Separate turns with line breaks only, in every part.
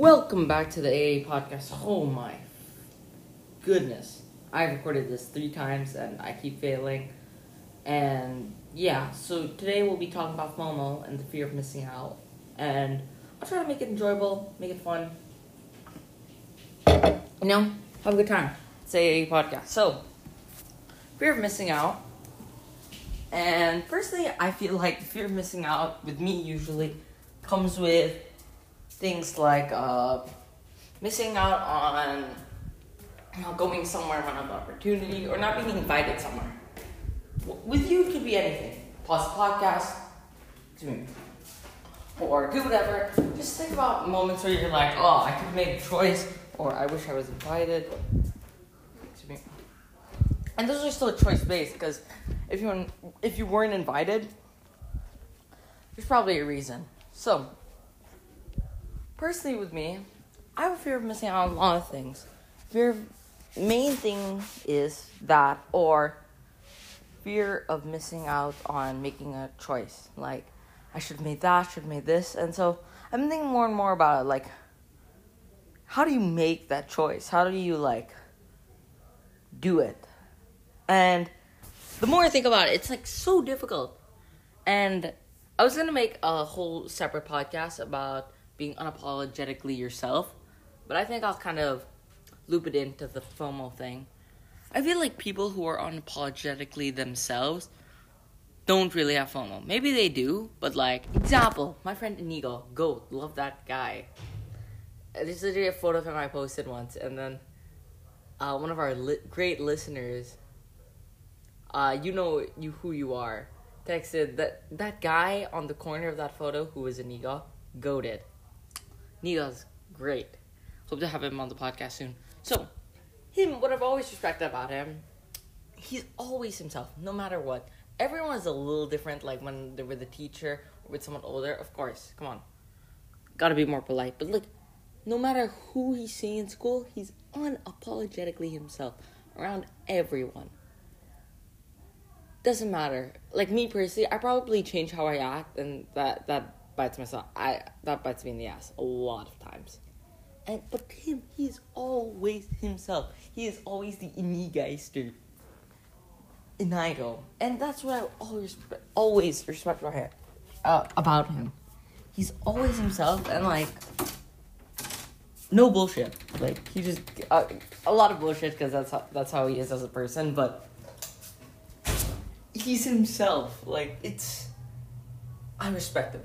Welcome back to the AA podcast. Oh my goodness. I've recorded this three times and I keep failing. And yeah, so today we'll be talking about FOMO and the fear of missing out. And I'll try to make it enjoyable, make it fun. You know, have a good time. It's a podcast. So, fear of missing out. And firstly, I feel like the fear of missing out with me usually comes with things like uh, missing out on going somewhere on an opportunity or not being invited somewhere. With you, it could be anything. Pause the podcast, or do whatever. Just think about moments where you're like, oh, I could have made a choice, or I wish I was invited. And those are still choice based because if you if you weren't invited, there's probably a reason. So, personally, with me, I have a fear of missing out on a lot of things. Fear, main thing is that, or fear of missing out on making a choice. Like, I should made that, should made this, and so I'm thinking more and more about it. Like, how do you make that choice? How do you like do it? And the more I think about it, it's like so difficult. And I was gonna make a whole separate podcast about being unapologetically yourself, but I think I'll kind of loop it into the FOMO thing. I feel like people who are unapologetically themselves don't really have FOMO. Maybe they do, but like example, my friend Inigo, go, love that guy. Is literally a photo of him I posted once, and then uh, one of our li- great listeners, uh, you know you who you are, texted that that guy on the corner of that photo who was Inigo, goaded. Nigo's great. Hope to have him on the podcast soon. So, him, what I've always respected about him, he's always himself, no matter what. Everyone's a little different, like when they're with a teacher or with someone older, of course, come on. Gotta be more polite. But look, no matter who he's seeing in school, he's unapologetically himself around everyone. Doesn't matter. Like me personally, I probably change how I act, and that that bites myself. I that bites me in the ass a lot of times. And but him, he is always himself. He is always the Inigeister. Inigo, and that's what I always always respect about him. Uh, about him, he's always himself, and like no bullshit. Like he just uh, a lot of bullshit because that's how that's how he is as a person. But he's himself. Like it's, I respect him.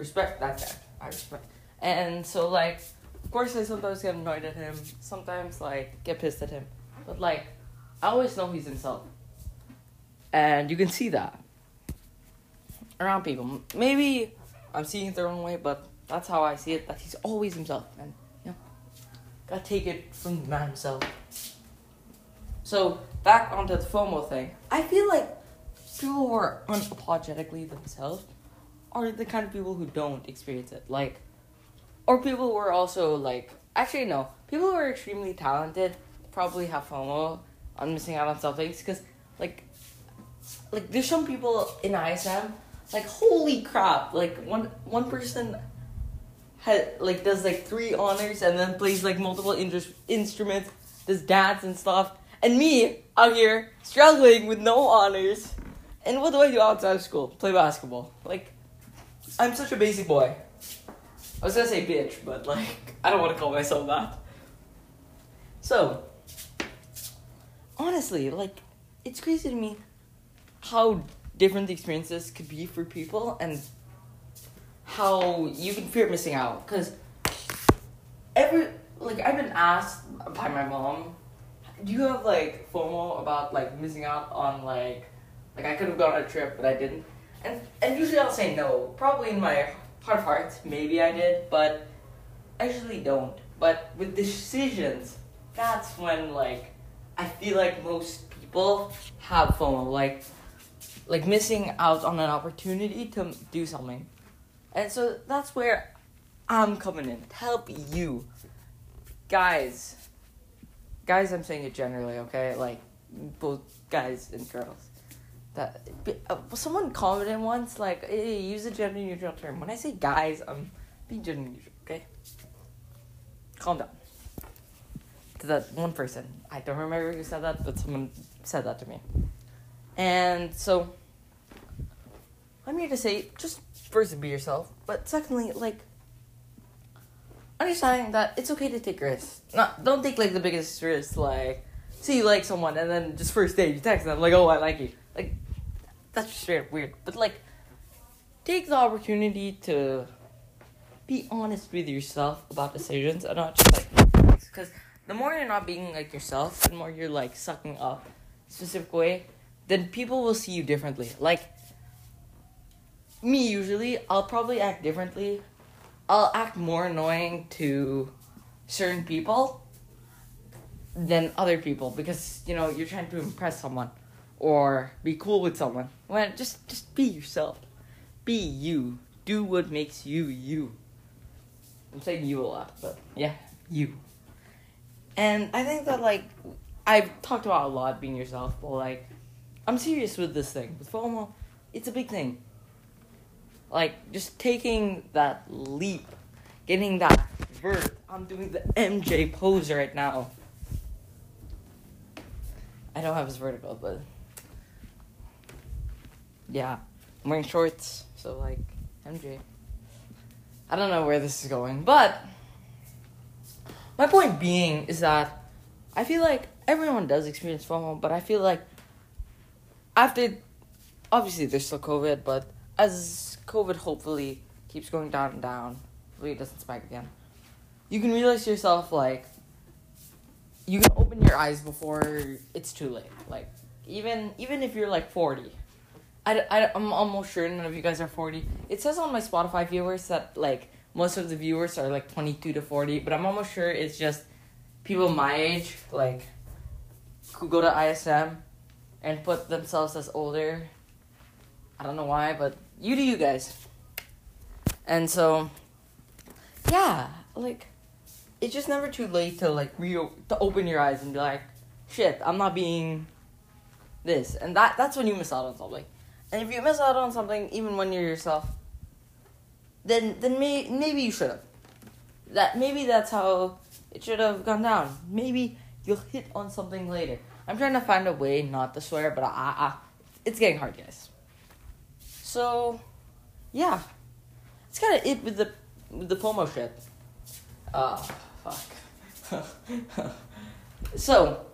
Respect that guy. I respect. And so like, of course, I sometimes get annoyed at him. Sometimes like get pissed at him. But like, I always know he's himself. And you can see that around people. Maybe I'm seeing it the wrong way, but that's how I see it. That he's always himself, and you know, gotta take it from the man himself. So back onto the FOMO thing. I feel like people who are unapologetically themselves are the kind of people who don't experience it. Like, or people who are also like, actually no, people who are extremely talented probably have FOMO. On missing out on some things because, like, like there's some people in ISM like holy crap like one one person had like does like three honors and then plays like multiple indus- instruments does dance and stuff. And me out here struggling with no honors. And what do i do outside of school? Play basketball. Like i'm such a basic boy. I was gonna say bitch but like i don't want to call myself that. So honestly like it's crazy to me how different the experiences could be for people and how you can fear missing out. Because every like i've been asked by my mom do you have like fomo about like missing out on like like i could have gone on a trip but i didn't and and usually i'll say no probably in my heart of hearts maybe i did but i usually don't but with decisions that's when like i feel like most people have fomo like like missing out on an opportunity to do something. And so that's where I'm coming in to help you. Guys, guys, I'm saying it generally, okay? Like both guys and girls. That uh, someone commented once, like, hey, use a gender neutral term. When I say guys, I'm being gender neutral. okay? Calm down. To that one person. I don't remember who said that, but someone said that to me. And so, I'm here to say, just first be yourself, but secondly, like, understanding that it's okay to take risks. Not, don't take like the biggest risks, like, see you like someone and then just first date you text them like, oh, I like you. Like, that's just weird. But like, take the opportunity to be honest with yourself about decisions and not just like, because the more you're not being like yourself, the more you're like sucking up a specific way, then people will see you differently. Like, me usually, I'll probably act differently. I'll act more annoying to certain people than other people because you know you're trying to impress someone or be cool with someone. When just just be yourself, be you. Do what makes you you. I'm saying you a lot, but yeah, you. And I think that like I've talked about a lot being yourself, but like I'm serious with this thing with FOMO. It's a big thing. Like just taking that leap, getting that vert. I'm doing the MJ pose right now. I don't have his vertical, but yeah, I'm wearing shorts, so like MJ. I don't know where this is going, but my point being is that I feel like everyone does experience FOMO, but I feel like after obviously there's still COVID, but as COVID hopefully keeps going down and down, hopefully it doesn't spike again. You can realize to yourself like you can open your eyes before it's too late. Like even even if you're like forty, I, I I'm almost sure none of you guys are forty. It says on my Spotify viewers that like most of the viewers are like twenty two to forty, but I'm almost sure it's just people my age like who go to ISM and put themselves as older. I don't know why, but you do you guys. And so, yeah, like it's just never too late to like re to open your eyes and be like, shit, I'm not being this, and that that's when you miss out on something. And if you miss out on something, even when you're yourself, then then may, maybe you should have. That maybe that's how it should have gone down. Maybe you'll hit on something later. I'm trying to find a way not to swear, but I, I, it's getting hard, guys. So, yeah, it's kind of it with the with the FOMO shit. Ah, uh, fuck. so,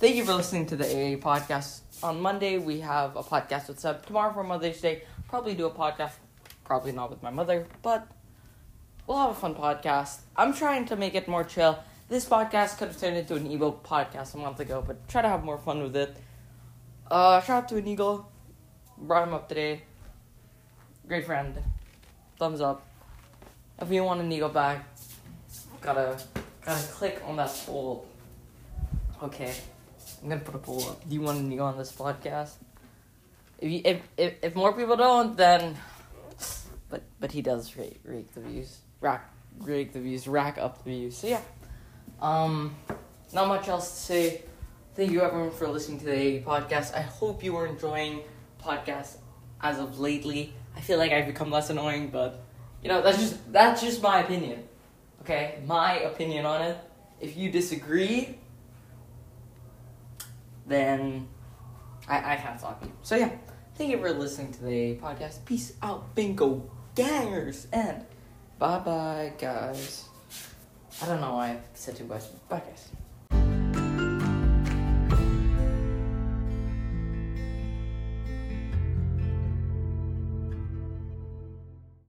thank you for listening to the AA podcast. On Monday we have a podcast with Seb. Tomorrow for Mother's Day, probably do a podcast. Probably not with my mother, but we'll have a fun podcast. I'm trying to make it more chill. This podcast could have turned into Inigo podcast a month ago, but try to have more fun with it. Uh, shout out to Inigo. Brought him up today. Great friend. Thumbs up. If you want Inigo back, gotta gotta click on that poll. Okay, I'm gonna put a poll up. Do you want Inigo on this podcast? If you, if, if if more people don't, then but but he does rake, rake the views, rack rake the views, rack up the views. So yeah. Um, not much else to say. Thank you everyone for listening to the podcast. I hope you are enjoying podcasts as of lately. I feel like I've become less annoying, but you know that's just that's just my opinion. Okay, my opinion on it. If you disagree, then I I can't stop you. So yeah, thank you for listening to the podcast. Peace out, bingo gangers, and bye bye guys. I don't know why I said two guys. Bye, guys.